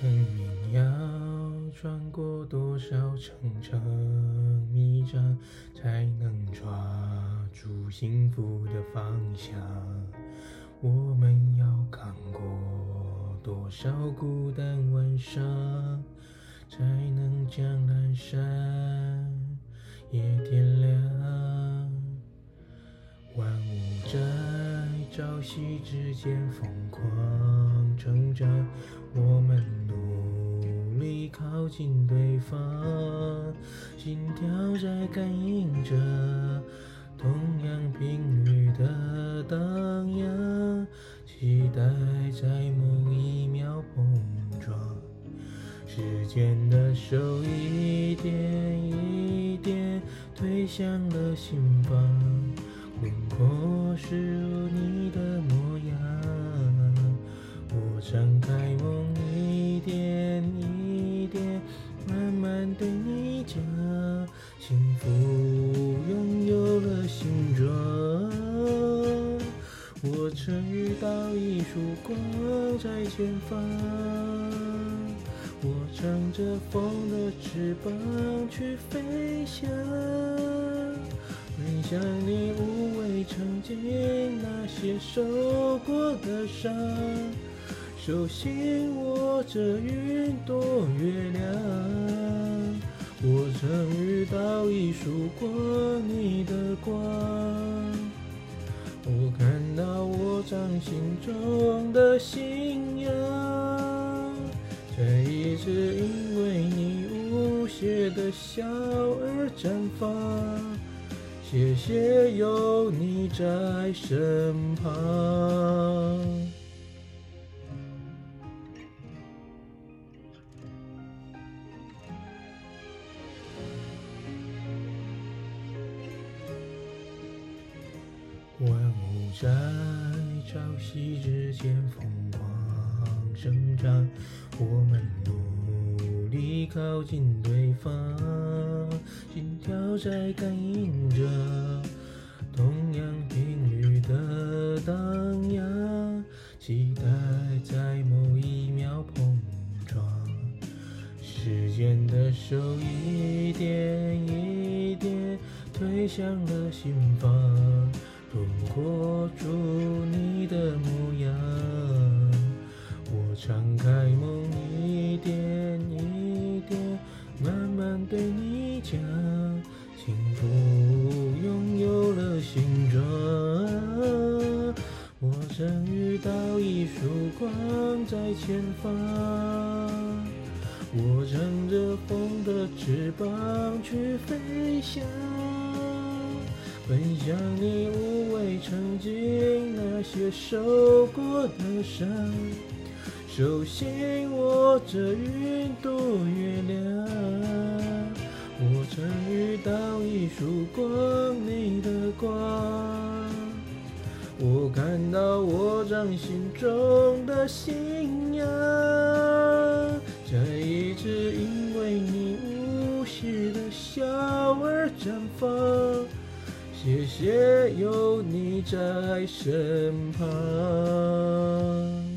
生命要穿过多少层层迷障，才能抓住幸福的方向？我们要扛过多少孤单晚上，才能将阑珊也点亮？万物在朝夕之间疯狂成长，我们努力靠近对方，心跳在感应着同样频率的荡漾，期待在某一秒碰撞，时间的手一点一点推向了心房。轮廓是如你的模样，我张开梦，一点一点，慢慢对你讲，幸福拥有了形状。我曾遇到一束光在前方，我乘着风的翅膀去飞翔。分享你无畏曾经那些受过的伤，手心握着云朵月亮。我曾遇到一束光，你的光，我看到我掌心中的信仰。这一次因为你无邪的笑而绽放。谢谢有你在身旁。万物在朝夕之间疯狂生长，我们努力靠近对方，心跳在感应着同样频率的荡漾，期待在某一秒碰撞，时间的手一点一点推向了心房。轮廓住你的模样，我敞开梦，一点一点，慢慢对你讲，幸福拥有了形状。我曾遇到一束光在前方，我乘着风的翅膀去飞翔。奔向你曾经那些受过的伤，手心握着云朵月亮。我曾遇到一束光，你的光，我看到我掌心中的信仰。这一次因为你无邪的笑而绽放。谢谢有你在身旁。